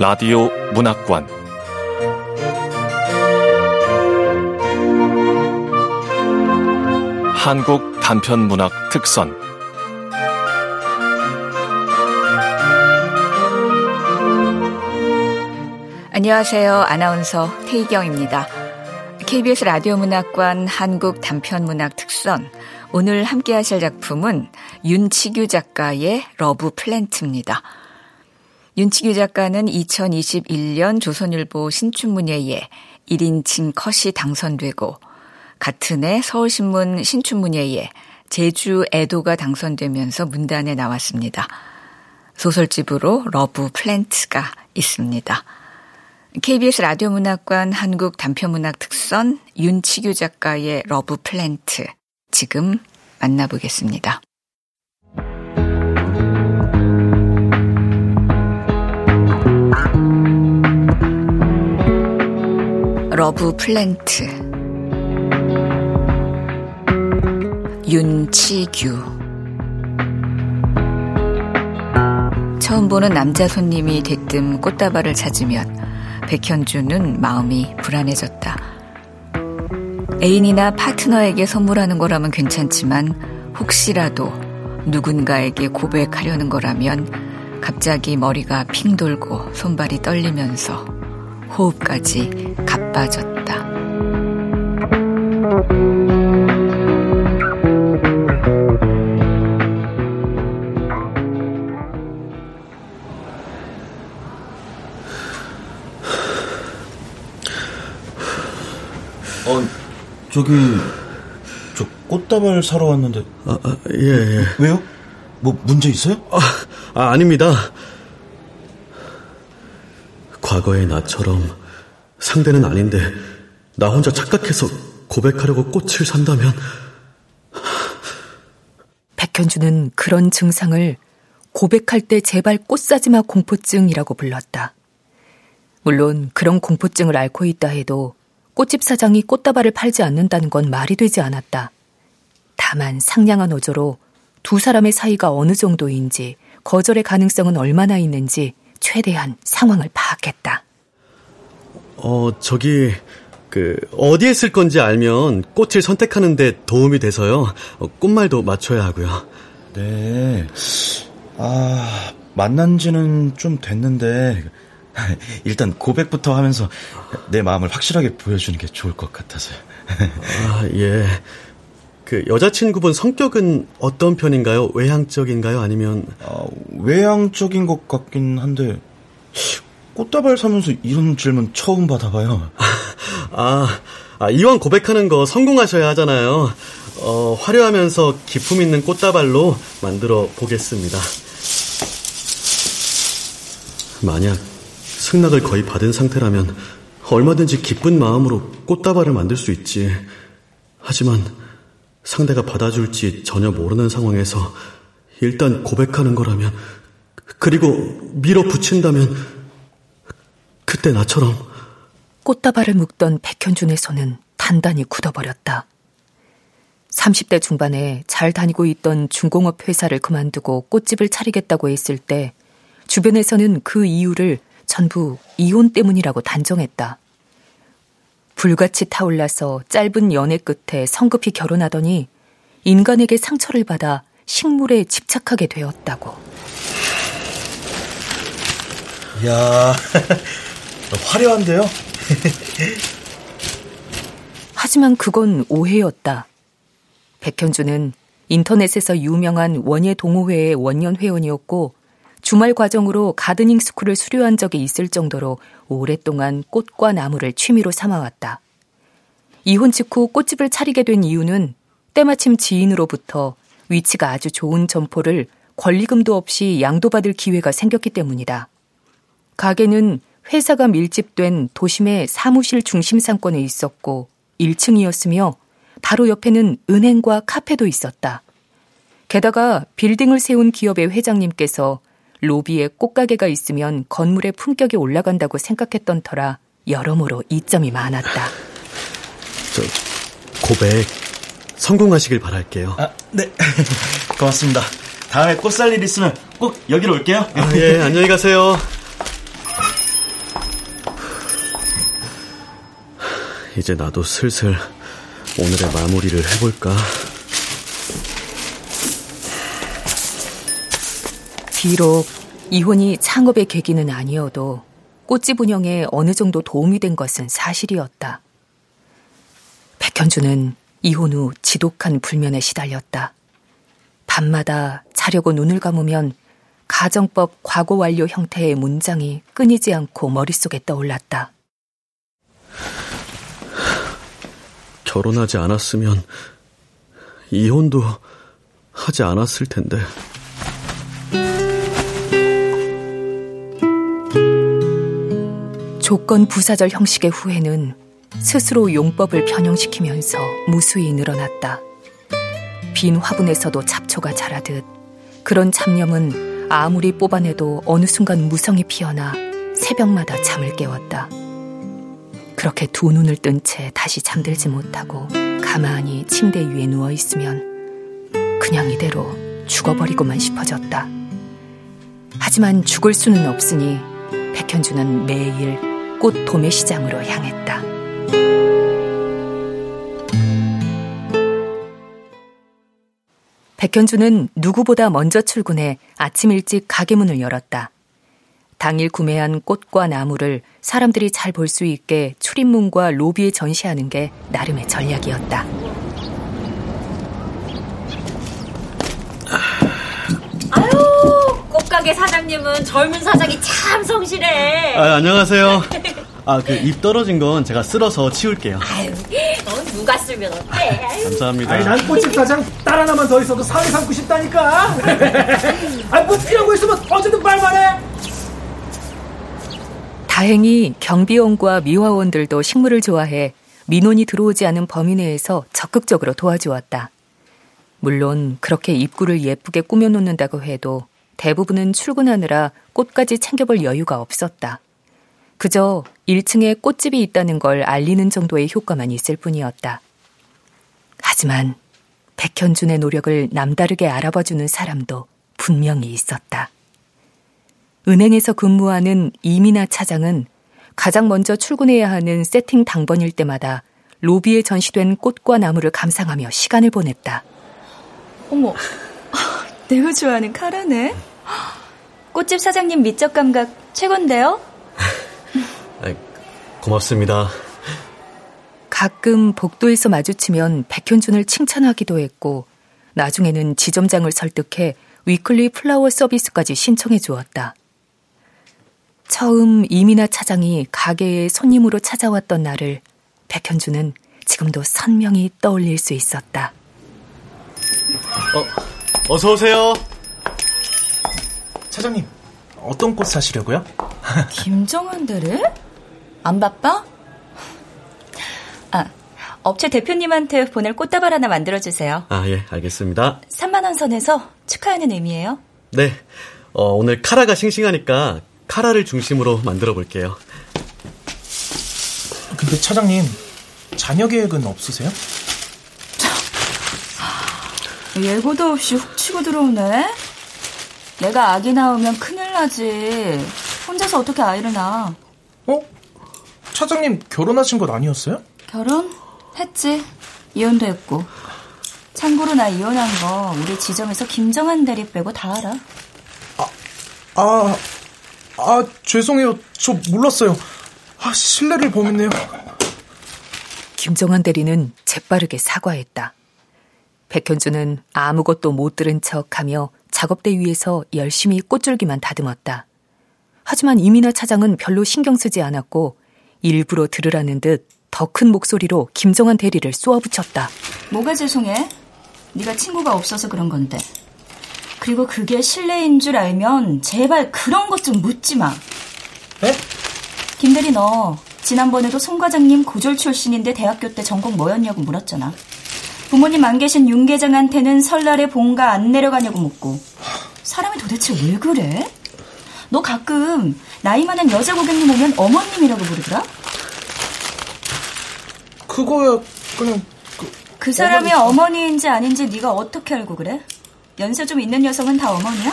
라디오 문학관. 한국 단편 문학 특선 안녕하세요. 아나운서 태희경입니다. KBS 라디오 문학관 한국 단편 문학 특선 오늘 함께 하실 작품은 윤치규 작가의 러브 플랜트입니다. 윤치규 작가는 2021년 조선일보 신춘문예에 1인칭 컷이 당선되고 같은 해 서울신문 신춘문예에 제주 애도가 당선되면서 문단에 나왔습니다. 소설집으로 러브 플랜트가 있습니다. KBS 라디오 문학관 한국 단편문학 특선 윤치규 작가의 러브 플랜트 지금 만나보겠습니다. 러브 플랜트 윤치규 처음 보는 남자 손님이 대뜸 꽃다발을 찾으면 백현주는 마음이 불안해졌다. 애인이나 파트너에게 선물하는 거라면 괜찮지만 혹시라도 누군가에게 고백하려는 거라면 갑자기 머리가 핑 돌고 손발이 떨리면서 호흡까지 가빠졌다. 저기, 저 꽃다발 사러 왔는데. 아, 아 예, 예. 왜요? 뭐 문제 있어요? 아, 아 아닙니다. 과거의 나처럼 상대는 아닌데 나 혼자 착각해서 고백하려고 꽃을 산다면 백현주는 그런 증상을 고백할 때 제발 꽃 사지마 공포증이라고 불렀다. 물론 그런 공포증을 앓고 있다 해도 꽃집 사장이 꽃다발을 팔지 않는다는 건 말이 되지 않았다. 다만 상냥한 어조로 두 사람의 사이가 어느 정도인지 거절의 가능성은 얼마나 있는지 최대한 상황을 파악했다. 어, 저기, 그, 어디에 쓸 건지 알면 꽃을 선택하는데 도움이 돼서요. 어, 꽃말도 맞춰야 하고요. 네. 아, 만난 지는 좀 됐는데, 일단 고백부터 하면서 내 마음을 확실하게 보여주는 게 좋을 것 같아서요. 아, 예. 그 여자친구분 성격은 어떤 편인가요? 외향적인가요? 아니면 어, 외향적인 것 같긴 한데 꽃다발 사면서 이런 질문 처음 받아봐요. 아, 아 이왕 고백하는 거 성공하셔야 하잖아요. 어, 화려하면서 기품 있는 꽃다발로 만들어 보겠습니다. 만약 승낙을 거의 받은 상태라면 얼마든지 기쁜 마음으로 꽃다발을 만들 수 있지. 하지만 상대가 받아줄지 전혀 모르는 상황에서 일단 고백하는 거라면 그리고 밀어붙인다면 그때 나처럼 꽃다발을 묶던 백현준의 손은 단단히 굳어버렸다. 30대 중반에 잘 다니고 있던 중공업 회사를 그만두고 꽃집을 차리겠다고 했을 때 주변에서는 그 이유를 전부 이혼 때문이라고 단정했다. 불같이 타올라서 짧은 연애 끝에 성급히 결혼하더니 인간에게 상처를 받아 식물에 집착하게 되었다고. 이야, 화려한데요? 하지만 그건 오해였다. 백현주는 인터넷에서 유명한 원예 동호회의 원년 회원이었고 주말 과정으로 가드닝 스쿨을 수료한 적이 있을 정도로 오랫동안 꽃과 나무를 취미로 삼아왔다. 이혼 직후 꽃집을 차리게 된 이유는 때마침 지인으로부터 위치가 아주 좋은 점포를 권리금도 없이 양도받을 기회가 생겼기 때문이다. 가게는 회사가 밀집된 도심의 사무실 중심 상권에 있었고 1층이었으며 바로 옆에는 은행과 카페도 있었다. 게다가 빌딩을 세운 기업의 회장님께서 로비에 꽃가게가 있으면 건물의 품격이 올라간다고 생각했던 터라 여러모로 이점이 많았다. 저 고백 성공하시길 바랄게요. 아, 네. 고맙습니다. 다음에 꽃살 일 있으면 꼭 여기로 올게요. 아, 예, 안녕히 가세요. 이제 나도 슬슬 오늘의 마무리를 해볼까. 비록 이혼이 창업의 계기는 아니어도 꽃집 운영에 어느 정도 도움이 된 것은 사실이었다. 백현주는 이혼 후 지독한 불면에 시달렸다. 밤마다 자려고 눈을 감으면 가정법 과거 완료 형태의 문장이 끊이지 않고 머릿속에 떠올랐다. 결혼하지 않았으면 이혼도 하지 않았을 텐데. 조건 부사절 형식의 후회는 스스로 용법을 변형시키면서 무수히 늘어났다. 빈 화분에서도 잡초가 자라듯 그런 잡념은 아무리 뽑아내도 어느 순간 무성이 피어나 새벽마다 잠을 깨웠다. 그렇게 두 눈을 뜬 채 다시 잠들지 못하고 가만히 침대 위에 누워 있으면 그냥 이대로 죽어버리고만 싶어졌다. 하지만 죽을 수는 없으니 백현주는 매일 꽃 도매시장으로 향했다. 백현주는 누구보다 먼저 출근해 아침 일찍 가게 문을 열었다. 당일 구매한 꽃과 나무를 사람들이 잘 볼 수 있게 출입문과 로비에 전시하는 게 나름의 전략이었다. 아유, 꽃 가게 사장님은 젊은 사장이 참 성실해. 아, 안녕하세요. 아, 그잎 떨어진 건 제가 쓸어서 치울게요. 아유, 넌 누가 쓰면 어때? 아유. 감사합니다. 아니 난 꽃집 사장 딸 하나만 더 있어도 사회 삼고 싶다니까. 아니 뭐거 있으면 어쨌든 말만 해. 다행히 경비원과 미화원들도 식물을 좋아해 민원이 들어오지 않은 범위 내에서 적극적으로 도와주었다. 물론 그렇게 입구를 예쁘게 꾸며놓는다고 해도 대부분은 출근하느라 꽃까지 챙겨볼 여유가 없었다. 그저 1층에 꽃집이 있다는 걸 알리는 정도의 효과만 있을 뿐이었다. 하지만 백현준의 노력을 남다르게 알아봐주는 사람도 분명히 있었다. 은행에서 근무하는 이민아 차장은 가장 먼저 출근해야 하는 세팅 당번일 때마다 로비에 전시된 꽃과 나무를 감상하며 시간을 보냈다. 어머, 내가 좋아하는 카라네. 꽃집 사장님 미적 감각 최곤데요? 아, 고맙습니다. 가끔 복도에서 마주치면 백현준을 칭찬하기도 했고 나중에는 지점장을 설득해 위클리 플라워 서비스까지 신청해 주었다. 처음 이민아 차장이 가게에 손님으로 찾아왔던 날을 백현주는 지금도 선명히 떠올릴 수 있었다. 어, 어서 오세요. 사장님 어떤 꽃 사시려고요? 김정한 대리? 안 바빠? 아, 업체 대표님한테 보낼 꽃다발 하나 만들어주세요. 아, 예, 알겠습니다. 3만원 선에서 축하하는 의미예요. 네, 어, 오늘 카라가 싱싱하니까 카라를 중심으로 만들어 볼게요. 근데 차장님 자녀 계획은 없으세요? 예고도 없이 훅 치고 들어오네. 내가 아기 낳으면 큰일 나지. 혼자서 어떻게 아이를 낳아? 어? 차장님 결혼하신 것 아니었어요? 결혼? 했지. 이혼도 했고. 참고로 나 이혼한 거 우리 지점에서 김정한 대리 빼고 다 알아. 아, 아 죄송해요. 저 몰랐어요. 아 신뢰를 범했네요. 김정한 대리는 재빠르게 사과했다. 백현주는 아무것도 못 들은 척하며 작업대 위에서 열심히 꽃줄기만 다듬었다. 하지만 이민아 차장은 별로 신경 쓰지 않았고 일부러 들으라는 듯 더 큰 목소리로 김정한 대리를 쏘아붙였다. 뭐가 죄송해? 네가 친구가 없어서 그런 건데. 그리고 그게 실례인 줄 알면 제발 그런 것 좀 묻지 마. 네? 김대리 너 지난번에도 송 과장님 고졸 출신인데 대학교 때 전공 뭐였냐고 물었잖아. 부모님 안 계신 윤 계장한테는 설날에 본가 안 내려가냐고 묻고. 사람이 도대체 왜 그래? 너 가끔 나이 많은 여자 고객님 오면 어머님이라고 부르더라? 그거야 그냥 그, 그 사람이 어머니. 인지 아닌지 네가 어떻게 알고 그래? 연세 좀 있는 여성은 다 어머니야?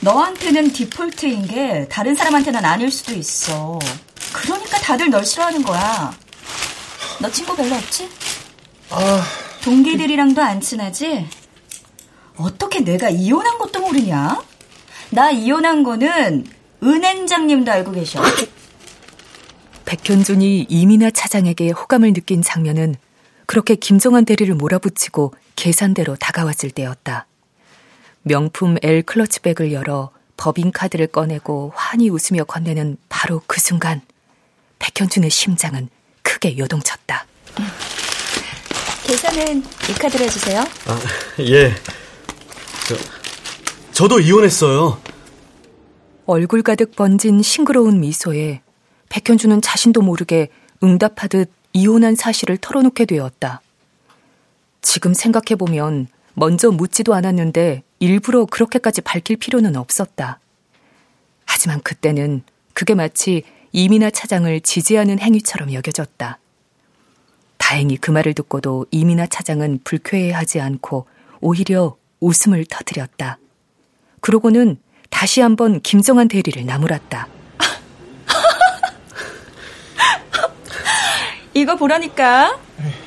너한테는 디폴트인 게 다른 사람한테는 아닐 수도 있어. 그러니까 다들 널 싫어하는 거야. 너 친구 별로 없지? 아. 동기들이랑도 안 친하지? 어떻게 내가 이혼한 것도 모르냐? 나 이혼한 거는 은행장님도 알고 계셔. 백현준이 이민아 차장에게 호감을 느낀 장면은 그렇게 김정환 대리를 몰아붙이고 계산대로 다가왔을 때였다. 명품 L 클러치백을 열어 법인카드를 꺼내고 환히 웃으며 건네는 바로 그 순간 백현준의 심장은 크게 요동쳤다. 계산은 이 카드로 해주세요. 아, 예. 저, 저도 이혼했어요. 얼굴 가득 번진 싱그러운 미소에 백현주는 자신도 모르게 응답하듯 이혼한 사실을 털어놓게 되었다. 지금 생각해보면 먼저 묻지도 않았는데 일부러 그렇게까지 밝힐 필요는 없었다. 하지만 그때는 그게 마치 이민아 차장을 지지하는 행위처럼 여겨졌다. 다행히 그 말을 듣고도 이민아 차장은 불쾌해하지 않고 오히려 웃음을 터뜨렸다. 그러고는 다시 한번 김정한 대리를 나무랐다. 이거 보라니까.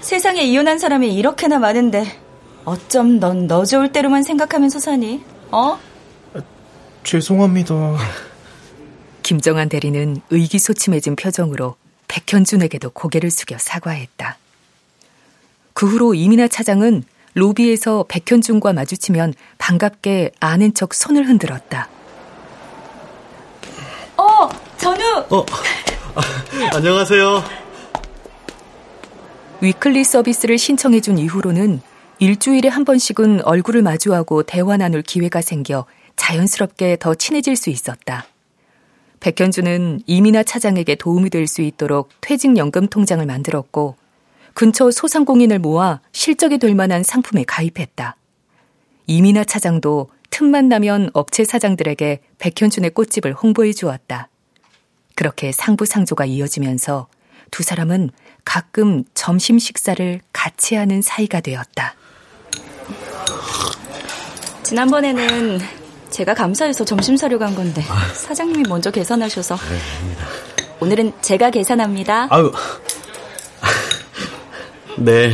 세상에 이혼한 사람이 이렇게나 많은데 어쩜 넌 너 좋을 대로만 생각하면서 사니? 어? 아, 죄송합니다. 김정한 대리는 의기소침해진 표정으로 백현준에게도 고개를 숙여 사과했다. 그 후로 이민아 차장은 로비에서 백현준과 마주치면 반갑게 아는 척 손을 흔들었다. 어, 전우! 어, 아, 안녕하세요. 위클리 서비스를 신청해준 이후로는 일주일에 한 번씩은 얼굴을 마주하고 대화 나눌 기회가 생겨 자연스럽게 더 친해질 수 있었다. 백현주는 이민아 차장에게 도움이 될 수 있도록 퇴직연금 통장을 만들었고 근처 소상공인을 모아 실적이 될 만한 상품에 가입했다. 이민아 차장도 틈만 나면 업체 사장들에게 백현준의 꽃집을 홍보해 주었다. 그렇게 상부상조가 이어지면서 두 사람은 가끔 점심 식사를 같이 하는 사이가 되었다. 지난번에는 제가 감사해서 점심 사려 간 건데 사장님이 먼저 계산하셔서 네, 오늘은 제가 계산합니다. 아유, 네.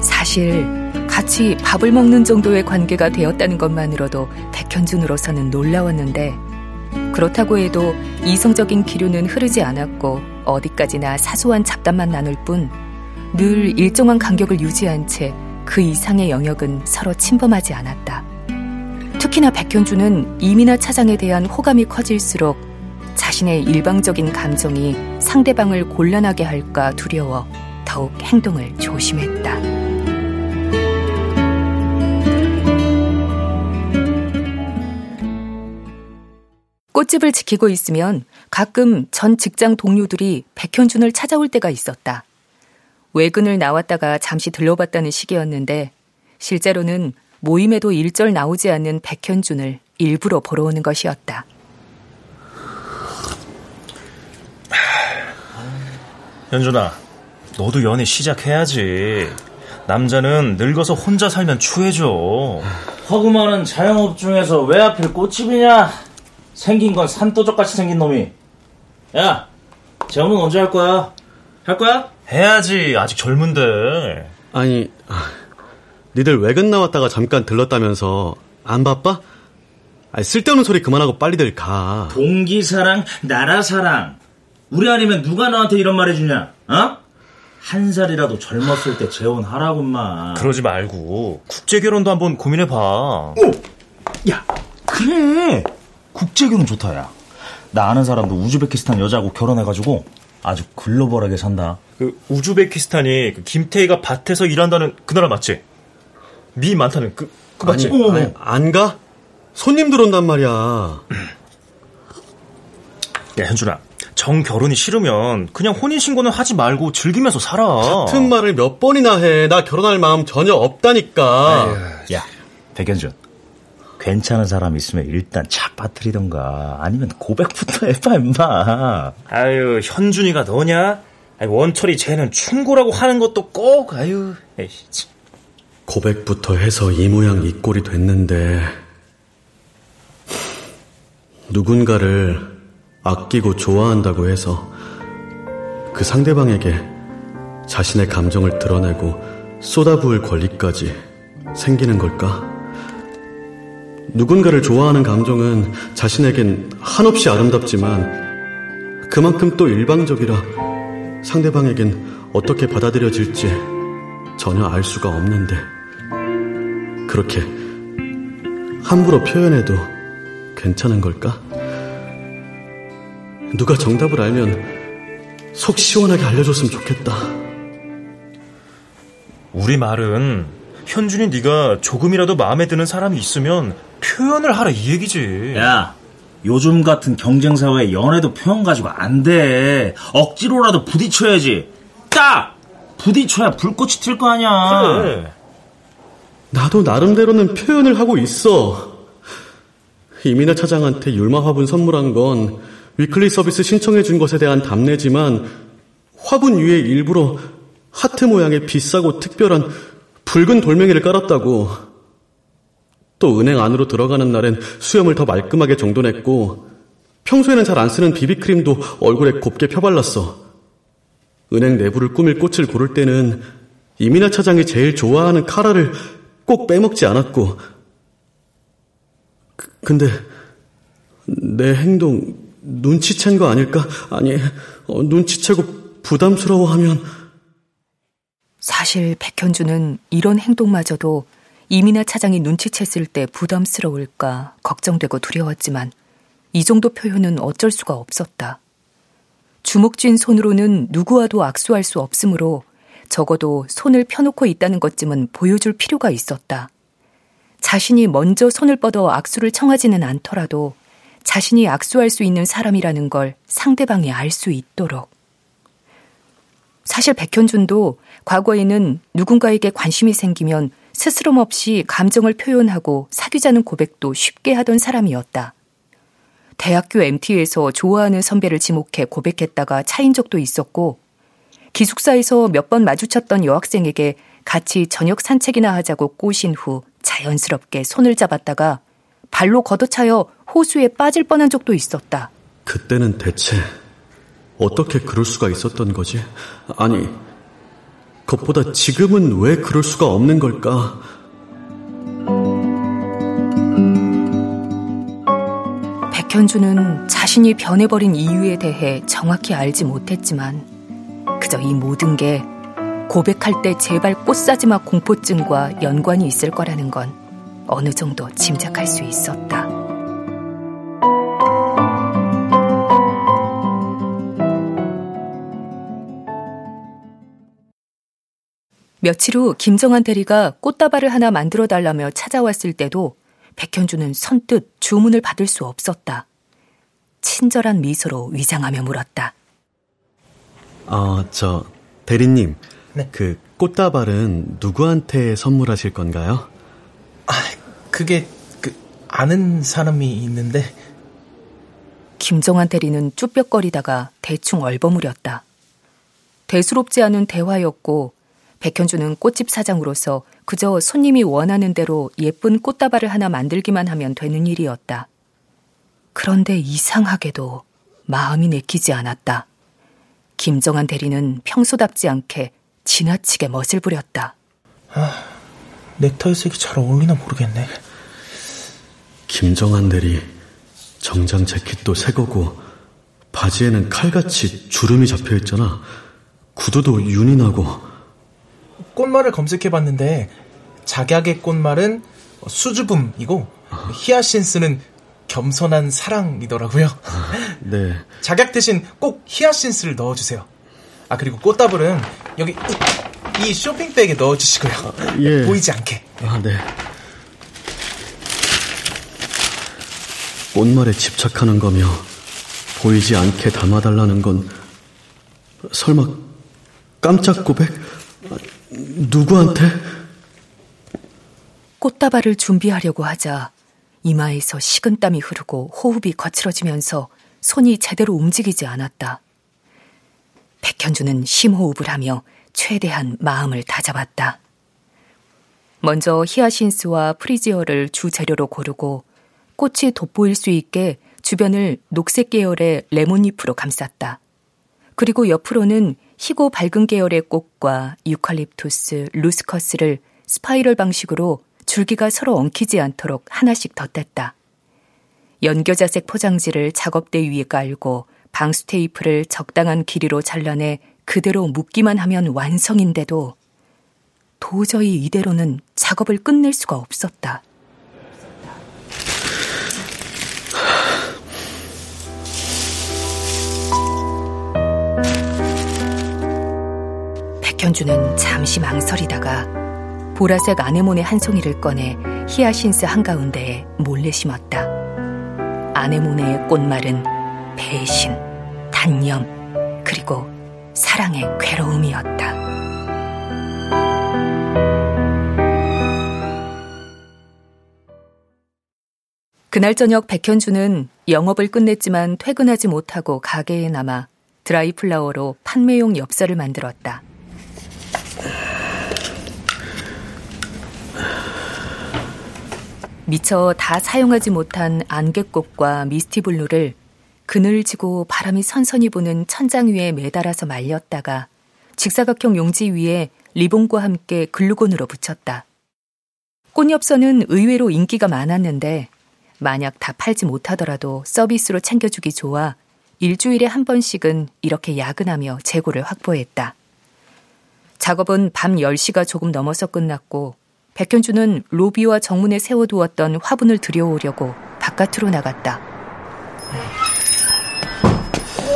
사실 같이 밥을 먹는 정도의 관계가 되었다는 것만으로도 백현준으로서는 놀라웠는데 그렇다고 해도 이성적인 기류는 흐르지 않았고 어디까지나 사소한 잡담만 나눌 뿐 늘 일정한 간격을 유지한 채 그 이상의 영역은 서로 침범하지 않았다. 특히나 백현주는 이민아 차장에 대한 호감이 커질수록 자신의 일방적인 감정이 상대방을 곤란하게 할까 두려워 더욱 행동을 조심했다. 꽃집을 지키고 있으면 가끔 전 직장 동료들이 백현준을 찾아올 때가 있었다. 외근을 나왔다가 잠시 들러봤다는 시기였는데 실제로는 모임에도 일절 나오지 않는 백현준을 일부러 보러 오는 것이었다. 현준아, 너도 연애 시작해야지. 남자는 늙어서 혼자 살면 추해져. 허구 많은 자영업 중에서 왜 하필 꽃집이냐? 생긴 건 산도적같이 생긴 놈이. 야, 재혼은 언제 할 거야? 할 거야? 해야지. 아직 젊은데. 아니, 아, 니들 외근 나왔다가 잠깐 들렀다면서 안 바빠? 아니, 쓸데없는 소리 그만하고 빨리들 가. 동기사랑, 나라사랑. 우리 아니면 누가 너한테 이런 말 해주냐? 어? 한 살이라도 젊었을 때 재혼하라고 마. 그러지 말고 국제 결혼도 한번 고민해 봐. 오, 야, 그래. 국제 결혼 좋다 야. 나 아는 사람도 우즈베키스탄 여자하고 결혼해가지고 아주 글로벌하게 산다. 그 우즈베키스탄이 그 김태희가 밭에서 일한다는 그 나라 맞지? 미 많다는 그, 그 맞지? 아니, 아니, 안 가? 손님들 온단 말이야. 야 현준아, 정 결혼이 싫으면 그냥 혼인 신고는 하지 말고 즐기면서 살아. 같은 말을 몇 번이나 해. 나 결혼할 마음 전혀 없다니까. 야, 백현준. 괜찮은 사람 있으면 일단 착 빠뜨리던가 아니면 고백부터 해봐 임마. 아유 현준이가 너냐? 아니, 원철이 쟤는 충고라고 하는 것도 꼭 아유 에이씨. 고백부터 해서 이 모양 이 꼴이 됐는데 누군가를 아끼고 좋아한다고 해서 그 상대방에게 자신의 감정을 드러내고 쏟아부을 권리까지 생기는 걸까? 누군가를 좋아하는 감정은 자신에겐 한없이 아름답지만 그만큼 또 일방적이라 상대방에겐 어떻게 받아들여질지 전혀 알 수가 없는데 그렇게 함부로 표현해도 괜찮은 걸까? 누가 정답을 알면 속 시원하게 알려줬으면 좋겠다. 우리 말은 현준이 네가 조금이라도 마음에 드는 사람이 있으면 표현을 하라 이 얘기지. 야, 요즘 같은 경쟁 사회에 연애도 표현 가지고 안 돼. 억지로라도 부딪혀야지. 딱 부딪혀야 불꽃이 튈 거 아니야. 그래. 나도 나름대로는 표현을 하고 있어. 이민아 차장한테 율마 화분 선물한 건 위클리 서비스 신청해 준 것에 대한 답례지만 화분 위에 일부러 하트 모양의 비싸고 특별한 붉은 돌멩이를 깔았다고. 또 은행 안으로 들어가는 날엔 수염을 더 말끔하게 정돈했고 평소에는 잘 안 쓰는 비비크림도 얼굴에 곱게 펴발랐어. 은행 내부를 꾸밀 꽃을 고를 때는 이민아 차장이 제일 좋아하는 카라를 꼭 빼먹지 않았고. 그, 근데 내 행동 눈치챈 거 아닐까? 아니, 어, 눈치채고 부담스러워하면 사실 백현주는 이런 행동마저도 이민아 차장이 눈치챘을 때 부담스러울까 걱정되고 두려웠지만 이 정도 표현은 어쩔 수가 없었다. 주먹 쥔 손으로는 누구와도 악수할 수 없으므로 적어도 손을 펴놓고 있다는 것쯤은 보여줄 필요가 있었다. 자신이 먼저 손을 뻗어 악수를 청하지는 않더라도 자신이 악수할 수 있는 사람이라는 걸 상대방이 알 수 있도록. 사실 백현준도 과거에는 누군가에게 관심이 생기면 스스럼 없이 감정을 표현하고 사귀자는 고백도 쉽게 하던 사람이었다. 대학교 MT에서 좋아하는 선배를 지목해 고백했다가 차인 적도 있었고, 기숙사에서 몇 번 마주쳤던 여학생에게 같이 저녁 산책이나 하자고 꼬신 후 자연스럽게 손을 잡았다가 발로 걷어차여 호수에 빠질 뻔한 적도 있었다. 그때는 대체 어떻게 그럴 수가 있었던 거지? 아니, 그것보다 지금은 왜 그럴 수가 없는 걸까? 백현주는 자신이 변해버린 이유에 대해 정확히 알지 못했지만 그저 이 모든 게 고백할 때 제발 꽃사지마 공포증과 연관이 있을 거라는 건 어느 정도 짐작할 수 있었다. 며칠 후 김정한 대리가 꽃다발을 하나 만들어 달라며 찾아왔을 때도 백현주는 선뜻 주문을 받을 수 없었다. 친절한 미소로 위장하며 물었다. 아, 저 대리님. 네. 그 꽃다발은 누구한테 선물하실 건가요? 아, 그게 그 아는 사람이 있는데 김정한 대리는 쭈뼛거리다가 대충 얼버무렸다. 대수롭지 않은 대화였고 백현주는 꽃집 사장으로서 그저 손님이 원하는 대로 예쁜 꽃다발을 하나 만들기만 하면 되는 일이었다. 그런데 이상하게도 마음이 내키지 않았다. 김정한 대리는 평소답지 않게 지나치게 멋을 부렸다. 아, 넥타이 색이 잘 어울리나 모르겠네. 김정한 대리 정장 재킷도 새 거고 바지에는 칼같이 주름이 잡혀 있잖아. 구두도 윤이 나고 꽃말을 검색해봤는데 작약의 꽃말은 수줍음이고 히아신스는 겸손한 사랑이더라고요. 네. 작약 대신 꼭 히아신스를 넣어주세요. 아 그리고 꽃다발은 여기 이, 이 쇼핑백에 넣어주시고요. 예. 보이지 않게. 아, 네. 꽃말에 집착하는 거며 보이지 않게 담아달라는 건 설마 깜짝 고백? 아, 누구한테? 꽃다발을 준비하려고 하자 이마에서 식은땀이 흐르고 호흡이 거칠어지면서 손이 제대로 움직이지 않았다. 백현주는 심호흡을 하며 최대한 마음을 다잡았다. 먼저 히아신스와 프리지어를 주재료로 고르고 꽃이 돋보일 수 있게 주변을 녹색 계열의 레몬잎으로 감쌌다. 그리고 옆으로는 희고 밝은 계열의 꽃과 유칼립투스, 루스커스를 spiral 방식으로 줄기가 서로 엉키지 않도록 하나씩 덧댔다. 연겨자색 포장지를 작업대 위에 깔고 방수 테이프를 적당한 길이로 잘라내 그대로 묶기만 하면 완성인데도 도저히 이대로는 작업을 끝낼 수가 없었다. 백현주는 잠시 망설이다가 보라색 아네모네 한 송이를 꺼내 히아신스 한가운데에 몰래 심었다. 아네모네의 꽃말은 배신, 단념, 그리고 사랑의 괴로움이었다. 그날 저녁 백현주는 영업을 끝냈지만 퇴근하지 못하고 가게에 남아 드라이 플라워로 판매용 엽서를 만들었다. 미처 다 사용하지 못한 안개꽃과 미스티블루를 그늘지고 바람이 선선히 부는 천장 위에 매달아서 말렸다가 직사각형 용지 위에 리본과 함께 글루건으로 붙였다. 꽃엽서는 의외로 인기가 많았는데 만약 다 팔지 못하더라도 서비스로 챙겨주기 좋아 일주일에 한 번씩은 이렇게 야근하며 재고를 확보했다. 작업은 밤 10시가 조금 넘어서 끝났고 백현주는 로비와 정문에 세워두었던 화분을 들여오려고 바깥으로 나갔다.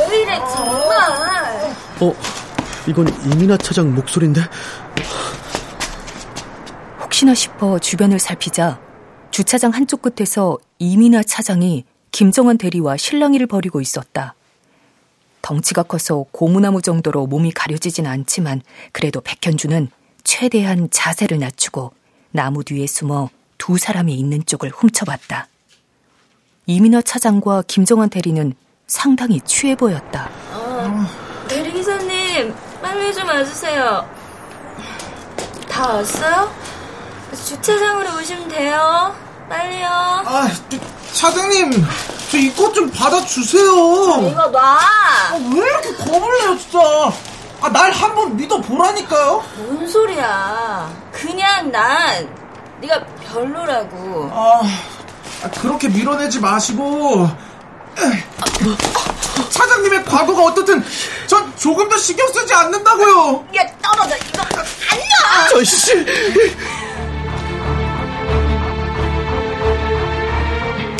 왜 이래 정말? 어, 이건 이민아 차장 목소리인데? 혹시나 싶어 주변을 살피자 주차장 한쪽 끝에서 이민아 차장이 김정환 대리와 실랑이를 벌이고 있었다. 덩치가 커서 고무나무 정도로 몸이 가려지진 않지만 그래도 백현주는 최대한 자세를 낮추고 나무 뒤에 숨어 두 사람이 있는 쪽을 훔쳐봤다. 이민아 차장과 김정환 대리는 상당히 취해 보였다. 어, 대리기사님, 빨리 좀 와주세요. 다 왔어요? 주차장으로 오시면 돼요. 빨리요. 아, 차장님, 저 이 꽃 좀 받아주세요. 이거 놔. 아, 왜 이렇게 겁을 내요, 진짜. 아, 날 한 번 믿어보라니까요. 뭔 소리야. 그냥 난 네가 별로라고. 아, 아, 그렇게 밀어내지 마시고. 차장님의 과거가 어떻든 전 조금 더 신경 쓰지 않는다고요. 야 떨어져 이거 안녕. 저씨.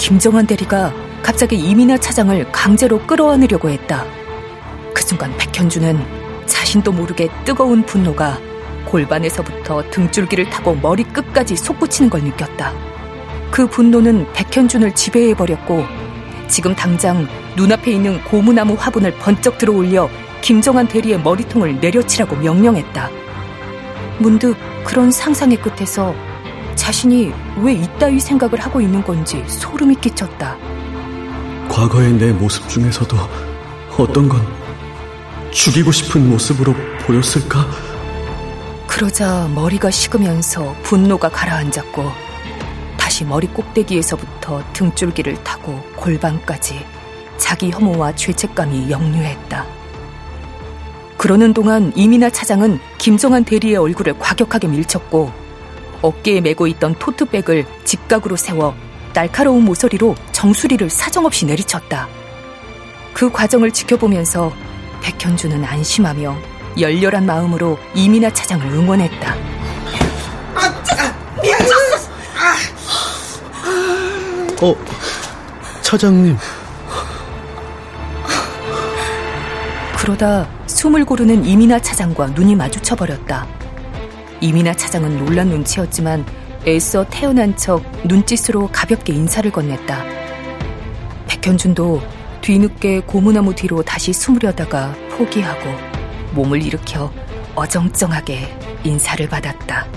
김정환 대리가 갑자기 이민아 차장을 강제로 끌어안으려고 했다. 그 순간 백현주는 자신도 모르게 뜨거운 분노가 골반에서부터 등줄기를 타고 머리 끝까지 솟구치는 걸 느꼈다. 그 분노는 백현준을 지배해버렸고 지금 당장 눈앞에 있는 고무나무 화분을 번쩍 들어 올려 김정한 대리의 머리통을 내려치라고 명령했다. 문득 그런 상상의 끝에서 자신이 왜 이따위 생각을 하고 있는 건지 소름이 끼쳤다. 과거의 내 모습 중에서도 어떤 건 죽이고 싶은 모습으로 보였을까? 그러자 머리가 식으면서 분노가 가라앉았고 다시 머리 꼭대기에서부터 등줄기를 타고 골반까지 자기 혐오와 죄책감이 역류했다. 그러는 동안 이민아 차장은 김정한 대리의 얼굴을 과격하게 밀쳤고 어깨에 메고 있던 토트백을 직각으로 세워 날카로운 모서리로 정수리를 사정없이 내리쳤다. 그 과정을 지켜보면서 백현주는 안심하며 열렬한 마음으로 이민아 차장을 응원했다. 어, 차장님. 그러다 숨을 고르는 이민아 차장과 눈이 마주쳐버렸다. 이미나 차장은 놀란 눈치였지만 애써 태어난 척 눈짓으로 가볍게 인사를 건넸다. 백현준도 뒤늦게 고무나무 뒤로 다시 숨으려다가 포기하고 몸을 일으켜 어정쩡하게 인사를 받았다.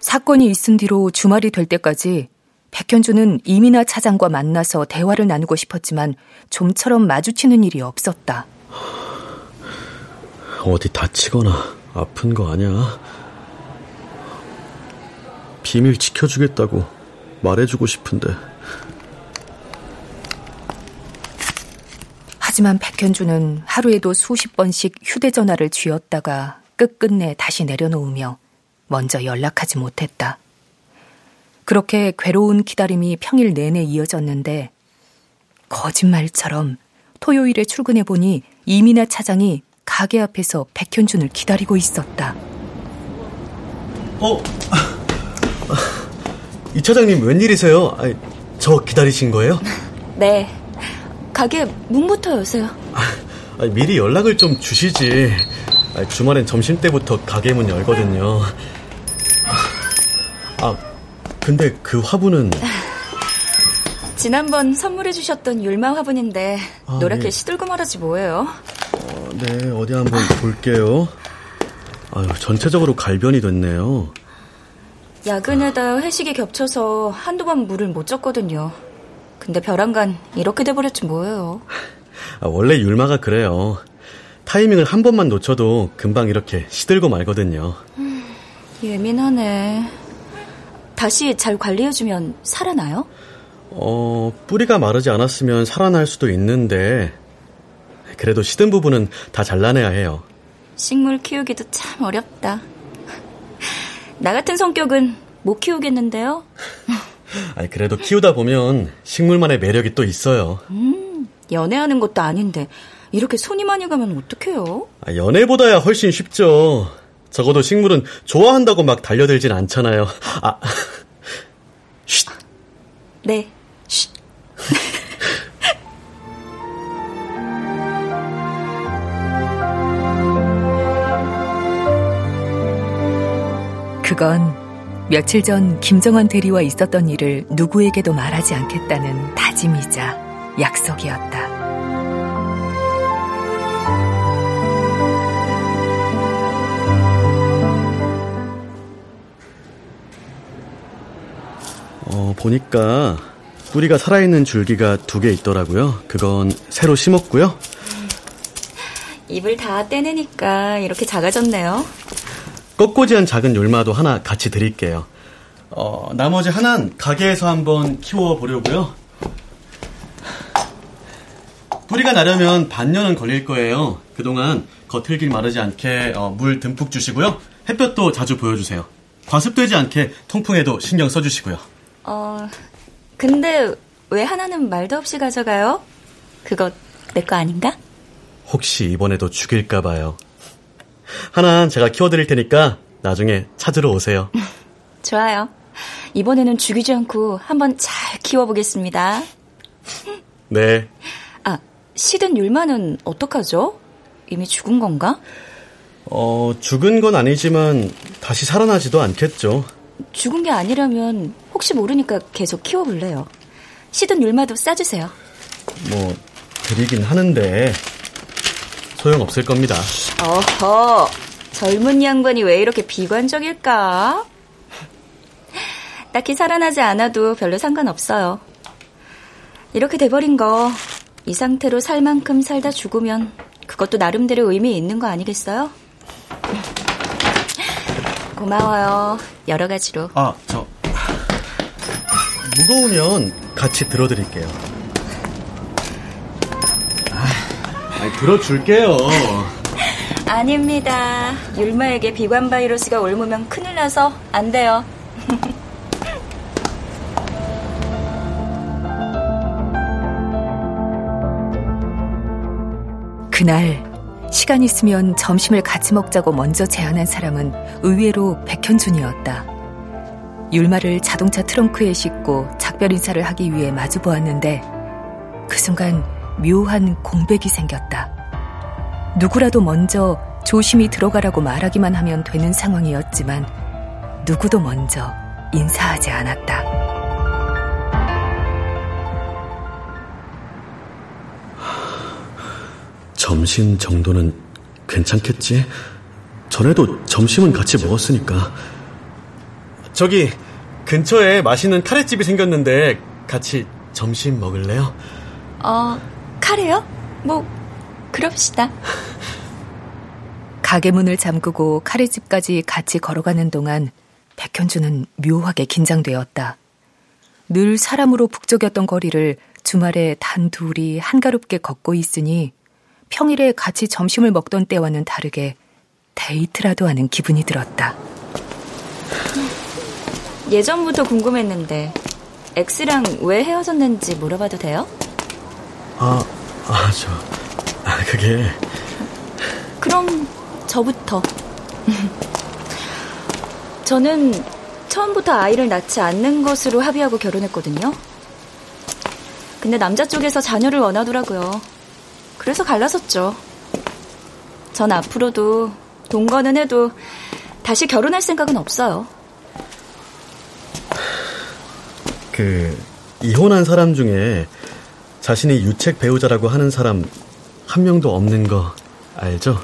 사건이 있은 뒤로 주말이 될 때까지 백현주는 이민아 차장과 만나서 대화를 나누고 싶었지만 좀처럼 마주치는 일이 없었다. 어디 다치거나 아픈 거 아니야? 비밀 지켜주겠다고 말해주고 싶은데. 하지만 백현주는 하루에도 수십 번씩 휴대전화를 쥐었다가 끝끝내 다시 내려놓으며 먼저 연락하지 못했다. 그렇게 괴로운 기다림이 평일 내내 이어졌는데 거짓말처럼 토요일에 출근해 보니 이민아 차장이 가게 앞에서 백현준을 기다리고 있었다. 어? 이 차장님 웬일이세요? 아니, 저 기다리신 거예요? 네. 가게 문부터 여세요. 아니, 미리 연락을 좀 주시지. 아니, 주말엔 점심 때부터 가게 문 열거든요. 아, 근데 그 화분은 지난번 선물해 주셨던 율마 화분인데 아, 노랗게 네. 시들고 말하지 뭐예요. 어, 네, 어디 한번 볼게요. 아유, 전체적으로 갈변이 됐네요. 야근에다 회식이 겹쳐서 한두 번 물을 못 줬거든요. 근데 벼랑간 이렇게 돼버렸지 뭐예요. 아, 원래 율마가 그래요. 타이밍을 한 번만 놓쳐도 금방 이렇게 시들고 말거든요. 예민하네. 다시 잘 관리해주면 살아나요? 어, 뿌리가 마르지 않았으면 살아날 수도 있는데, 그래도 시든 부분은 다 잘라내야 해요. 식물 키우기도 참 어렵다. 나 같은 성격은 못 키우겠는데요? 아니, 그래도 키우다 보면 식물만의 매력이 또 있어요. 음, 연애하는 것도 아닌데 이렇게 손이 많이 가면 어떡해요? 아, 연애보다야 훨씬 쉽죠. 적어도 식물은 좋아한다고 막 달려들진 않잖아요. 아, 네. 쉿. 그건 며칠 전 김정환 대리와 있었던 일을 누구에게도 말하지 않겠다는 다짐이자 약속이었다. 어, 보니까 뿌리가 살아있는 줄기가 두 개 있더라고요. 그건 새로 심었고요. 입을 다 떼내니까 이렇게 작아졌네요. 꺾고지한 작은 율마도 하나 같이 드릴게요. 어, 나머지 하나는 가게에서 한번 키워보려고요. 뿌리가 나려면 반년은 걸릴 거예요. 그동안 겉흙이 마르지 않게 어, 물 듬뿍 주시고요. 햇볕도 자주 보여주세요. 과습되지 않게 통풍에도 신경 써주시고요. 어, 근데 왜 하나는 말도 없이 가져가요? 그거 내 거 아닌가? 혹시 이번에도 죽일까봐요. 하나는 제가 키워드릴 테니까 나중에 찾으러 오세요. 좋아요. 이번에는 죽이지 않고 한번 잘 키워보겠습니다. 네. 아, 시든 율마는 어떡하죠? 이미 죽은 건가? 어, 죽은 건 아니지만 다시 살아나지도 않겠죠. 죽은 게 아니라면 혹시 모르니까 계속 키워볼래요. 시든 율마도 싸주세요. 뭐, 드리긴 하는데 소용없을 겁니다. 어허, 젊은 양반이 왜 이렇게 비관적일까? 딱히 살아나지 않아도 별로 상관없어요. 이렇게 돼버린 거, 이 상태로 살 만큼 살다 죽으면 그것도 나름대로 의미 있는 거 아니겠어요? 고마워요. 여러 가지로. 아, 저 무거우면 같이 들어드릴게요. 아, 들어줄게요. 아닙니다. 율마에게 비관 바이러스가 옮으면 큰일 나서 안 돼요. 그날 시간 있으면 점심을 같이 먹자고 먼저 제안한 사람은 의외로 백현준이었다. 율마를 자동차 트렁크에 싣고 작별 인사를 하기 위해 마주 보았는데 그 순간 묘한 공백이 생겼다. 누구라도 먼저 조심히 들어가라고 말하기만 하면 되는 상황이었지만 누구도 먼저 인사하지 않았다. 점심 정도는 괜찮겠지? 전에도 점심은 같이 먹었으니까. 저기 근처에 맛있는 카레집이 생겼는데 같이 점심 먹을래요? 어, 카레요? 뭐 그럽시다. 가게 문을 잠그고 카레집까지 같이 걸어가는 동안 백현주는 묘하게 긴장되었다. 늘 사람으로 북적였던 거리를 주말에 단 둘이 한가롭게 걷고 있으니 평일에 같이 점심을 먹던 때와는 다르게 데이트라도 하는 기분이 들었다. 예전부터 궁금했는데 엑스랑 왜 헤어졌는지 물어봐도 돼요? 아, 아, 저, 아, 그게. 그럼 저부터. 저는 처음부터 아이를 낳지 않는 것으로 합의하고 결혼했거든요. 근데 남자 쪽에서 자녀를 원하더라고요. 그래서 갈라섰죠. 전 앞으로도 동거는 해도 다시 결혼할 생각은 없어요. 그, 이혼한 사람 중에 자신이 유책 배우자라고 하는 사람 한 명도 없는 거 알죠?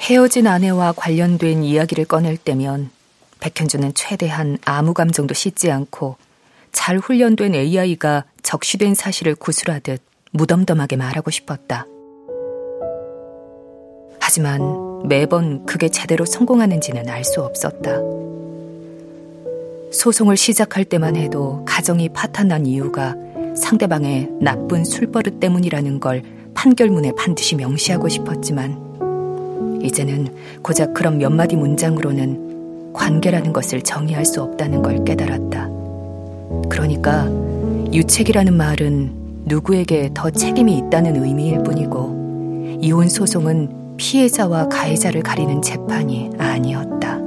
헤어진 아내와 관련된 이야기를 꺼낼 때면 백현주는 최대한 아무 감정도 씻지 않고 잘 훈련된 AI가 적시된 사실을 구술하듯 무덤덤하게 말하고 싶었다. 하지만 매번 그게 제대로 성공하는지는 알 수 없었다. 소송을 시작할 때만 해도 가정이 파탄난 이유가 상대방의 나쁜 술버릇 때문이라는 걸 판결문에 반드시 명시하고 싶었지만 이제는 고작 그런 몇 마디 문장으로는 관계라는 것을 정의할 수 없다는 걸 깨달았다. 그러니까 유책이라는 말은 누구에게 더 책임이 있다는 의미일 뿐이고 이혼 소송은 피해자와 가해자를 가리는 재판이 아니었다.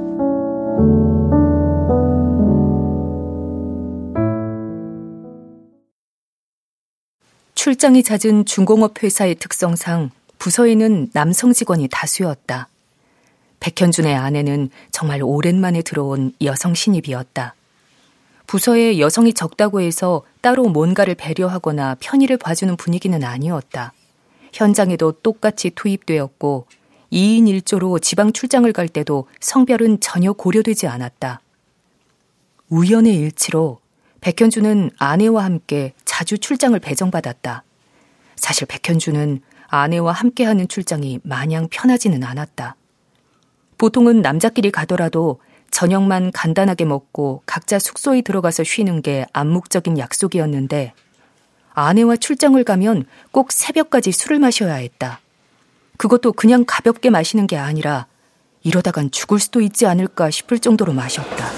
출장이 잦은 중공업 회사의 특성상 부서에는 남성 직원이 다수였다. 백현준의 아내는 정말 오랜만에 들어온 여성 신입이었다. 부서에 여성이 적다고 해서 따로 뭔가를 배려하거나 편의를 봐주는 분위기는 아니었다. 현장에도 똑같이 투입되었고 2인 1조로 지방 출장을 갈 때도 성별은 전혀 고려되지 않았다. 우연의 일치로 백현주는 아내와 함께 자주 출장을 배정받았다. 사실 백현주는 아내와 함께하는 출장이 마냥 편하지는 않았다. 보통은 남자끼리 가더라도 저녁만 간단하게 먹고 각자 숙소에 들어가서 쉬는 게 암묵적인 약속이었는데 아내와 출장을 가면 꼭 새벽까지 술을 마셔야 했다. 그것도 그냥 가볍게 마시는 게 아니라 이러다간 죽을 수도 있지 않을까 싶을 정도로 마셨다.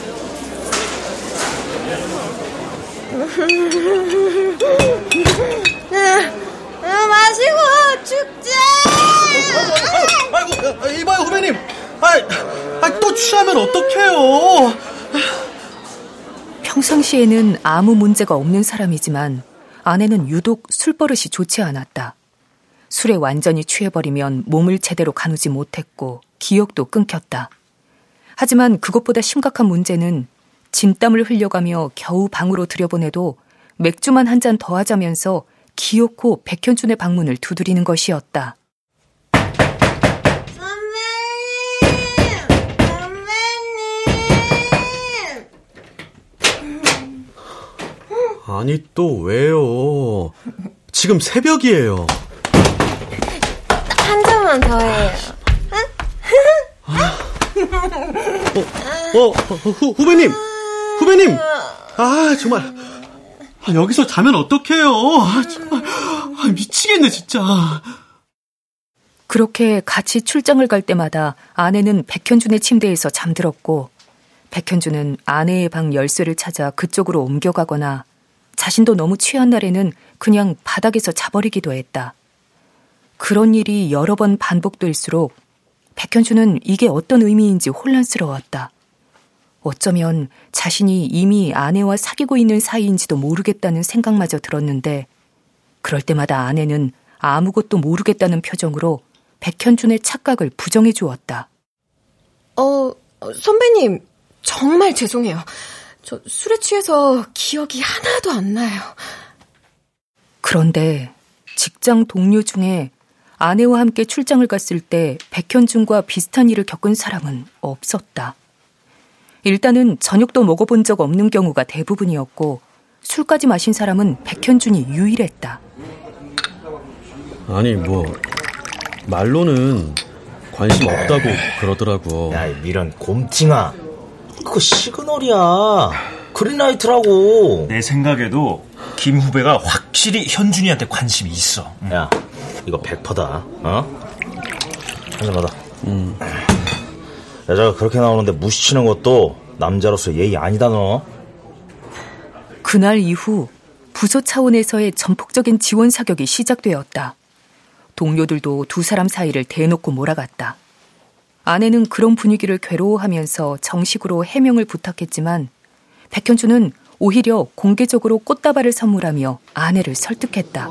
마시고 죽지! 아이고, 이봐요, 후배님. 아, 아, 또 취하면 어떡해요? 평상시에는 아무 문제가 없는 사람이지만 아내는 유독 술버릇이 좋지 않았다. 술에 완전히 취해버리면 몸을 제대로 가누지 못했고 기억도 끊겼다. 하지만 그것보다 심각한 문제는 진땀을 흘려가며 겨우 방으로 들여보내도 맥주만 한 잔 더 하자면서 기어코 백현준의 방문을 두드리는 것이었다. 아니 또 왜요? 지금 새벽이에요. 한 잔만 더 해요. 어, 어, 후, 후배님, 후배님. 아 정말 아, 여기서 자면 어떡해요? 아, 정말 아, 미치겠네 진짜. 그렇게 같이 출장을 갈 때마다 아내는 백현준의 침대에서 잠들었고 백현준은 아내의 방 열쇠를 찾아 그쪽으로 옮겨가거나 자신도 너무 취한 날에는 그냥 바닥에서 자버리기도 했다. 그런 일이 여러 번 반복될수록 백현주는 이게 어떤 의미인지 혼란스러웠다. 어쩌면 자신이 이미 아내와 사귀고 있는 사이인지도 모르겠다는 생각마저 들었는데 그럴 때마다 아내는 아무것도 모르겠다는 표정으로 백현준의 착각을 부정해 주었다. 어, 선배님, 정말 죄송해요. 저 술에 취해서 기억이 하나도 안 나요. 그런데 직장 동료 중에 아내와 함께 출장을 갔을 때 백현준과 비슷한 일을 겪은 사람은 없었다. 일단은 저녁도 먹어본 적 없는 경우가 대부분이었고 술까지 마신 사람은 백현준이 유일했다. 아니 뭐 말로는 관심 없다고 그러더라고. 야, 이런 곰팅아. 그거 시그널이야. 그린라이트라고. 내 생각에도 김 후배가 확실히 현준이한테 관심이 있어. 야, 이거 100%다. 어? 한잔 받아. 음. 여자가 그렇게 나오는데 무시치는 것도 남자로서 예의 아니다 너. 그날 이후 부서 차원에서의 전폭적인 지원 사격이 시작되었다. 동료들도 두 사람 사이를 대놓고 몰아갔다. 아내는 그런 분위기를 괴로워하면서 정식으로 해명을 부탁했지만 백현주는 오히려 공개적으로 꽃다발을 선물하며 아내를 설득했다.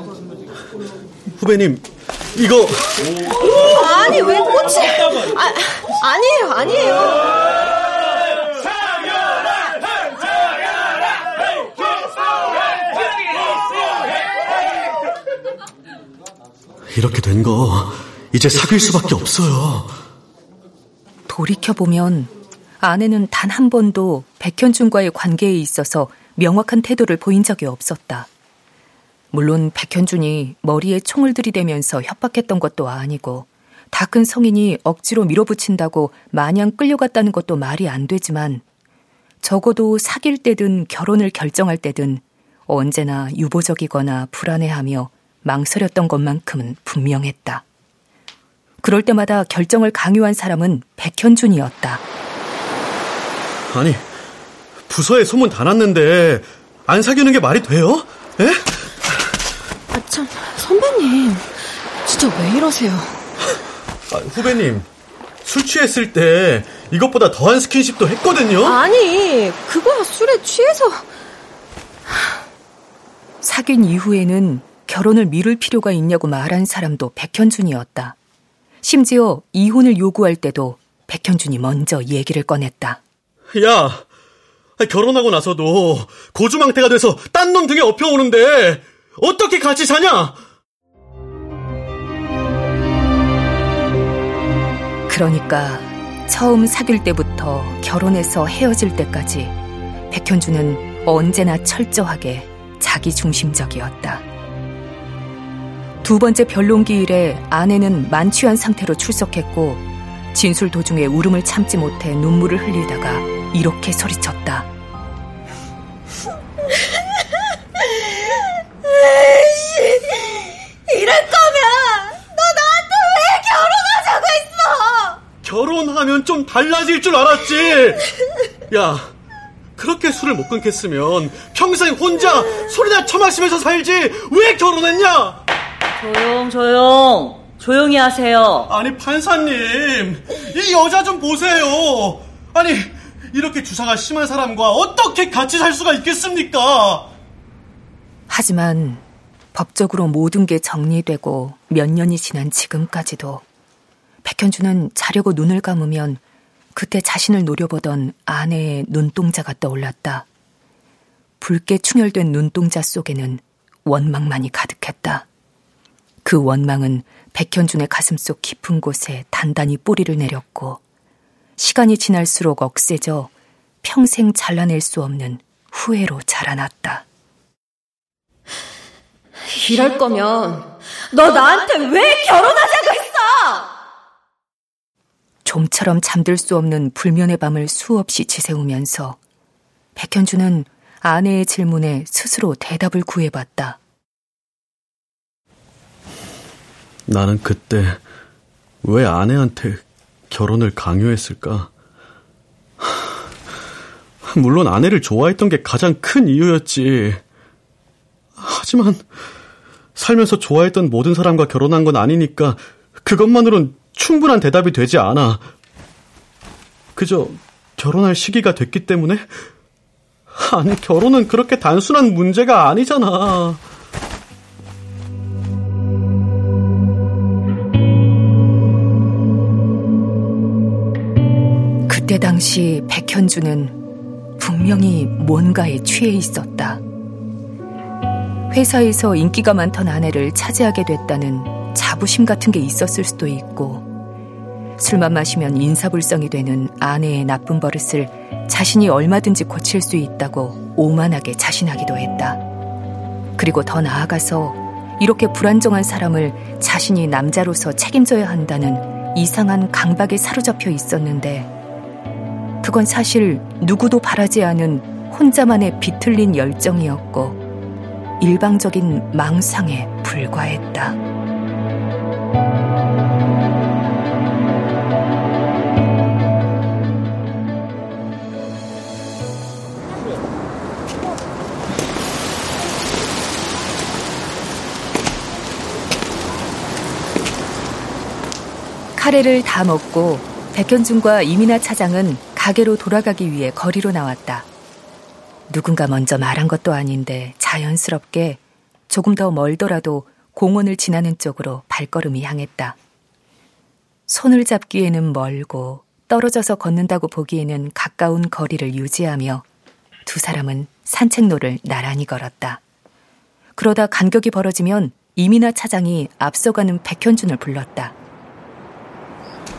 후배님, 이거 아니 왜 꽃이? 아, 아니에요, 아니에요. 이렇게 된 거 이제 사귈 수밖에 없어요. 돌이켜보면 아내는 단 한 번도 백현준과의 관계에 있어서 명확한 태도를 보인 적이 없었다. 물론 백현준이 머리에 총을 들이대면서 협박했던 것도 아니고 다 큰 성인이 억지로 밀어붙인다고 마냥 끌려갔다는 것도 말이 안 되지만 적어도 사귈 때든 결혼을 결정할 때든 언제나 유보적이거나 불안해하며 망설였던 것만큼은 분명했다. 그럴 때마다 결정을 강요한 사람은 백현준이었다. 아니, 부서에 소문 다 났는데 안 사귀는 게 말이 돼요? 에? 아, 참, 선배님. 진짜 왜 이러세요? 아, 후배님, 술 취했을 때 이것보다 더한 스킨십도 했거든요? 아니, 그거야 술에 취해서. 사귄 이후에는 결혼을 미룰 필요가 있냐고 말한 사람도 백현준이었다. 심지어 이혼을 요구할 때도 백현준이 먼저 얘기를 꺼냈다. 야, 결혼하고 나서도 고주망태가 돼서 딴 놈 등에 업혀오는데 어떻게 같이 사냐? 그러니까 처음 사귈 때부터 결혼해서 헤어질 때까지 백현주는 언제나 철저하게 자기 중심적이었다. 두 번째 변론기 일에 아내는 만취한 상태로 출석했고 진술 도중에 울음을 참지 못해 눈물을 흘리다가 이렇게 소리쳤다. 이럴 거면 너 나한테 왜 결혼하자고 했어? 결혼하면 좀 달라질 줄 알았지. 야, 그렇게 술을 못 끊겠으면 평생 혼자 소리나 처마시면서 살지 왜 결혼했냐? 조용 조용 조용히 하세요. 아니 판사님 이 여자 좀 보세요. 아니 이렇게 주사가 심한 사람과 어떻게 같이 살 수가 있겠습니까? 하지만 법적으로 모든 게 정리되고 몇 년이 지난 지금까지도 백현주는 자려고 눈을 감으면 그때 자신을 노려보던 아내의 눈동자가 떠올랐다. 붉게 충혈된 눈동자 속에는 원망만이 가득했다. 그 원망은 백현준의 가슴속 깊은 곳에 단단히 뿌리를 내렸고 시간이 지날수록 억세져 평생 잘라낼 수 없는 후회로 자라났다. 이럴 거면 너 나한테 왜 결혼하자고 했어? 좀처럼 잠들 수 없는 불면의 밤을 수없이 지새우면서 백현주는 아내의 질문에 스스로 대답을 구해봤다. 나는 그때 왜 아내한테 결혼을 강요했을까? 물론 아내를 좋아했던 게 가장 큰 이유였지. 하지만 살면서 좋아했던 모든 사람과 결혼한 건 아니니까 그것만으론 충분한 대답이 되지 않아. 그저 결혼할 시기가 됐기 때문에? 아니, 결혼은 그렇게 단순한 문제가 아니잖아. 그때 당시 백현주는 분명히 뭔가에 취해 있었다. 회사에서 인기가 많던 아내를 차지하게 됐다는 자부심 같은 게 있었을 수도 있고, 술만 마시면 인사불성이 되는 아내의 나쁜 버릇을 자신이 얼마든지 고칠 수 있다고 오만하게 자신하기도 했다. 그리고 더 나아가서 이렇게 불안정한 사람을 자신이 남자로서 책임져야 한다는 이상한 강박에 사로잡혀 있었는데 그건 사실 누구도 바라지 않은 혼자만의 비틀린 열정이었고 일방적인 망상에 불과했다. 카레를 다 먹고 백현준과 이민아 차장은 가게로 돌아가기 위해 거리로 나왔다. 누군가 먼저 말한 것도 아닌데 자연스럽게 조금 더 멀더라도 공원을 지나는 쪽으로 발걸음이 향했다. 손을 잡기에는 멀고 떨어져서 걷는다고 보기에는 가까운 거리를 유지하며 두 사람은 산책로를 나란히 걸었다. 그러다 간격이 벌어지면 이민아 차장이 앞서가는 백현준을 불렀다.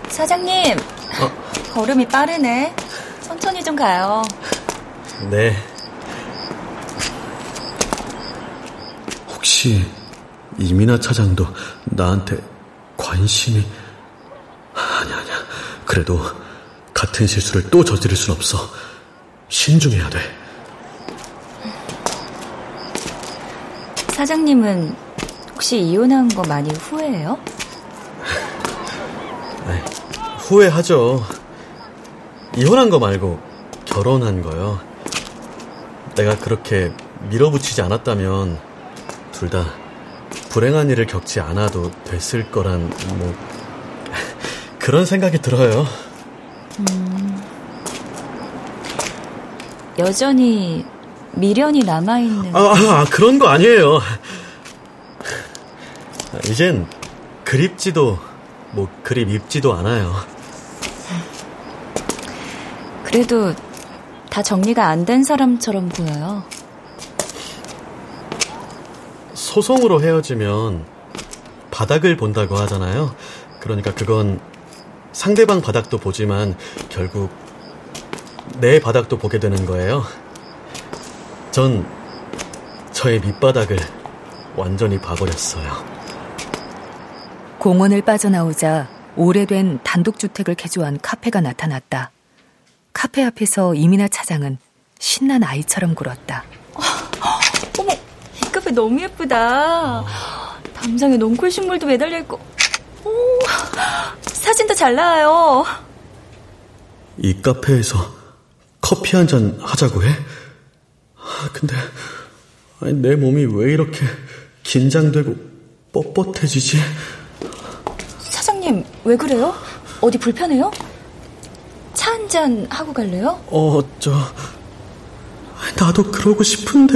사장님, 어? 걸음이 빠르네. 천천히 좀 가요. 네. 혹시 이민아 차장도 나한테 관심이 아니 아니야. 그래도 같은 실수를 또 저지를 순 없어. 신중해야 돼. 사장님은 혹시 이혼한 거 많이 후회해요? 후회하죠. 이혼한 거 말고 결혼한 거요. 내가 그렇게 밀어붙이지 않았다면 둘 다 불행한 일을 겪지 않아도 됐을 거란 뭐 그런 생각이 들어요. 음, 여전히 미련이 남아있는. 아, 아, 그런 거 아니에요. 이젠 그립지도, 뭐, 그립 입지도 않아요. 그래도 다 정리가 안 된 사람처럼 보여요. 소송으로 헤어지면 바닥을 본다고 하잖아요. 그러니까 그건 상대방 바닥도 보지만 결국 내 바닥도 보게 되는 거예요. 전 저의 밑바닥을 완전히 봐버렸어요. 공원을 빠져나오자 오래된 단독주택을 개조한 카페가 나타났다. 카페 앞에서 이민아 차장은 신난 아이처럼 굴었다. 어, 어머, 이 카페 너무 예쁘다. 담장에 농골 식물도 매달려 있고, 오, 사진도 잘 나와요. 이 카페에서 커피 한 잔 하자고 해? 아, 근데 내 몸이 왜 이렇게 긴장되고 뻣뻣해지지? 사장님, 왜 그래요? 어디 불편해요? 차 한 잔 하고 갈래요? 어, 저, 나도 그러고 싶은데.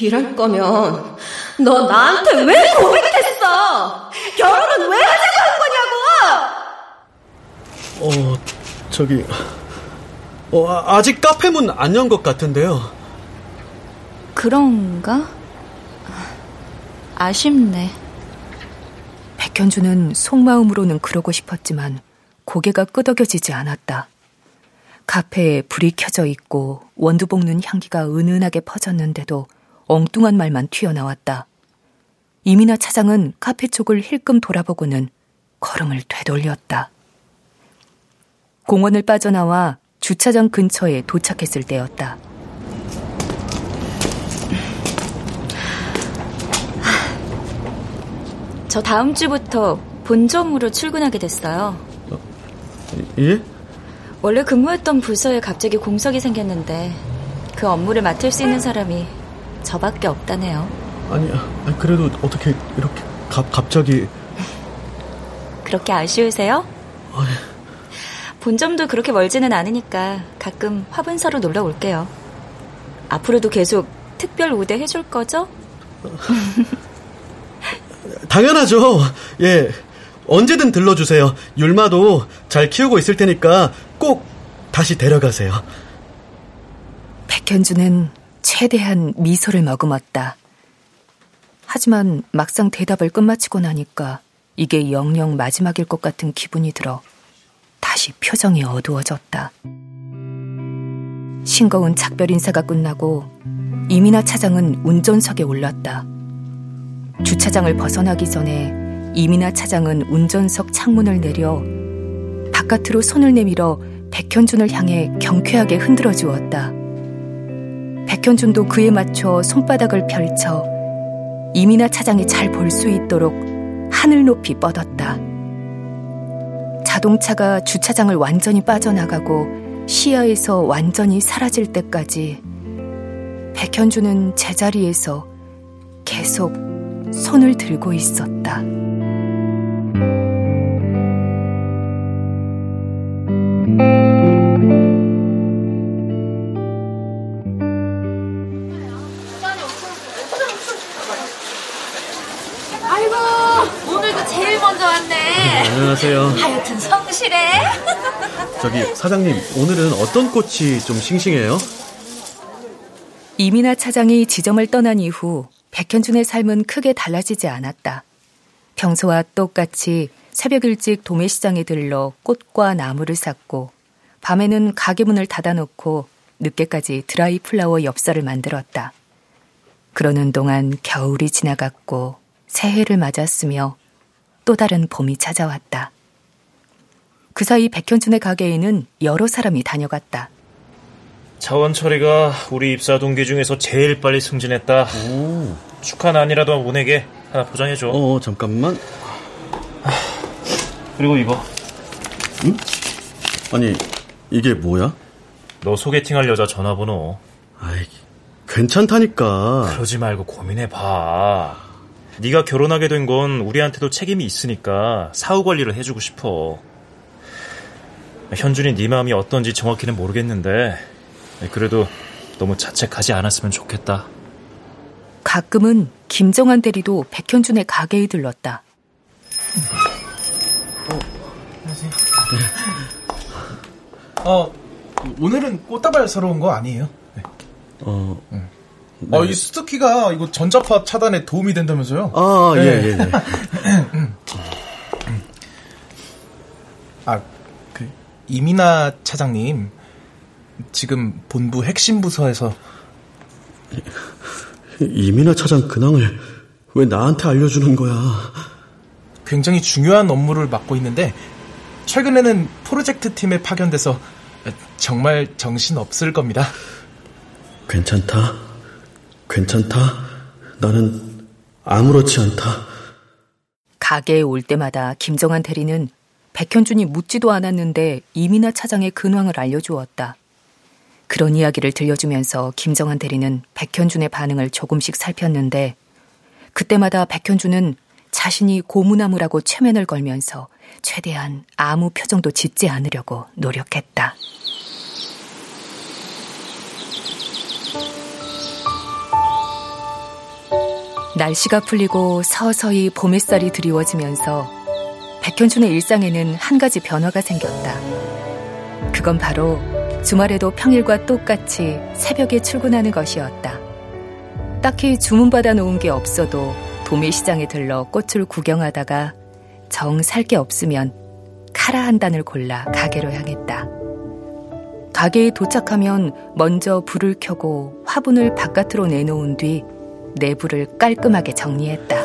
이럴 거면, 너 나한테 왜 고백했어? 결혼은 왜 하자고 한 거냐고! 어, 저기, 어, 아직 카페 문 안 연 것 같은데요. 그런가? 아쉽네. 백현주는 속마음으로는 그러고 싶었지만 고개가 끄덕여지지 않았다. 카페에 불이 켜져 있고 원두 볶는 향기가 은은하게 퍼졌는데도 엉뚱한 말만 튀어나왔다. 이민아 차장은 카페 쪽을 힐끔 돌아보고는 걸음을 되돌렸다. 공원을 빠져나와 주차장 근처에 도착했을 때였다. 저 다음 주부터 본점으로 출근하게 됐어요. 어, 예? 원래 근무했던 부서에 갑자기 공석이 생겼는데 그 업무를 맡을 수 있는 사람이 저밖에 없다네요. 아니, 아니 그래도 어떻게 이렇게 갑, 갑자기 그렇게 아쉬우세요? 아니. 본점도 그렇게 멀지는 않으니까 가끔 화분사로 놀러 올게요. 앞으로도 계속 특별 우대 해줄 거죠? 당연하죠. 예. 언제든 들러주세요. 율마도 잘 키우고 있을 테니까 꼭 다시 데려가세요. 백현주는 최대한 미소를 머금었다. 하지만 막상 대답을 끝마치고 나니까 이게 영영 마지막일 것 같은 기분이 들어 다시 표정이 어두워졌다. 싱거운 작별 인사가 끝나고 이민아 차장은 운전석에 올랐다. 주차장을 벗어나기 전에 이민아 차장은 운전석 창문을 내려 바깥으로 손을 내밀어 백현준을 향해 경쾌하게 흔들어 주었다. 백현준도 그에 맞춰 손바닥을 펼쳐 이민아 차장이 잘 볼 수 있도록 하늘 높이 뻗었다. 자동차가 주차장을 완전히 빠져나가고 시야에서 완전히 사라질 때까지 백현주는 제자리에서 계속 손을 들고 있었다. 아이고, 오늘도 제일 먼저 왔네. 안녕하세요. 하여튼 성실해. 저기 사장님, 오늘은 어떤 꽃이 좀 싱싱해요? 이민아 차장이 지점을 떠난 이후 백현준의 삶은 크게 달라지지 않았다. 평소와 똑같이 새벽 일찍 도매시장에 들러 꽃과 나무를 샀고 밤에는 가게 문을 닫아놓고 늦게까지 드라이 플라워 엽서를 만들었다. 그러는 동안 겨울이 지나갔고 새해를 맞았으며 또 다른 봄이 찾아왔다. 그 사이 백현준의 가게에는 여러 사람이 다녀갔다. 차원 처리가 우리 입사 동기 중에서 제일 빨리 승진했다. 축하난이라도 보내게 하나 포장해줘. 어, 잠깐만. 그리고 이거. 응? 아니, 이게 뭐야? 너 소개팅할 여자 전화번호. 아이, 괜찮다니까. 그러지 말고 고민해봐. 네가 결혼하게 된 건 우리한테도 책임이 있으니까 사후 관리를 해주고 싶어. 현준이 네 마음이 어떤지 정확히는 모르겠는데 그래도 너무 자책하지 않았으면 좋겠다. 가끔은 김정한 대리도 백현준의 가게에 들렀다. 어, 오늘은 꽃다발 사러 온 거 아니에요? 네. 어, 네. 어, 이 스투키가 이거 전자파 차단에 도움이 된다면서요? 아, 네. 예, 예, 예. 아, 그, 이민아 차장님. 지금 본부 핵심 부서에서. 이민아 차장 근황을 왜 나한테 알려주는 거야? 굉장히 중요한 업무를 맡고 있는데, 최근에는 프로젝트 팀에 파견돼서 정말 정신 없을 겁니다. 괜찮다. 괜찮다. 나는 아무렇지 않다. 가게에 올 때마다 김정한 대리는 백현준이 묻지도 않았는데 이민아 차장의 근황을 알려주었다. 그런 이야기를 들려주면서 김정한 대리는 백현준의 반응을 조금씩 살폈는데 그때마다 백현준은 자신이 고무나무라고 최면을 걸면서 최대한 아무 표정도 짓지 않으려고 노력했다. 날씨가 풀리고 서서히 봄 햇살이 드리워지면서 백현준의 일상에는 한 가지 변화가 생겼다. 그건 바로 주말에도 평일과 똑같이 새벽에 출근하는 것이었다. 딱히 주문받아 놓은 게 없어도 도매시장에 들러 꽃을 구경하다가 정 살 게 없으면 카라 한 단을 골라 가게로 향했다. 가게에 도착하면 먼저 불을 켜고 화분을 바깥으로 내놓은 뒤 내부를 깔끔하게 정리했다.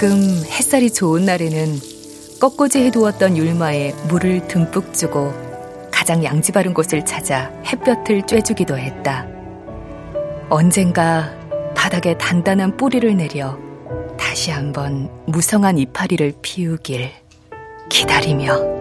가끔 햇살이 좋은 날에는 꺾꽂이 해두었던 율마에 물을 듬뿍 주고 가장 양지 바른 곳을 찾아 햇볕을 쬐주기도 했다. 언젠가 바닥에 단단한 뿌리를 내려 다시 한번 무성한 이파리를 피우길 기다리며.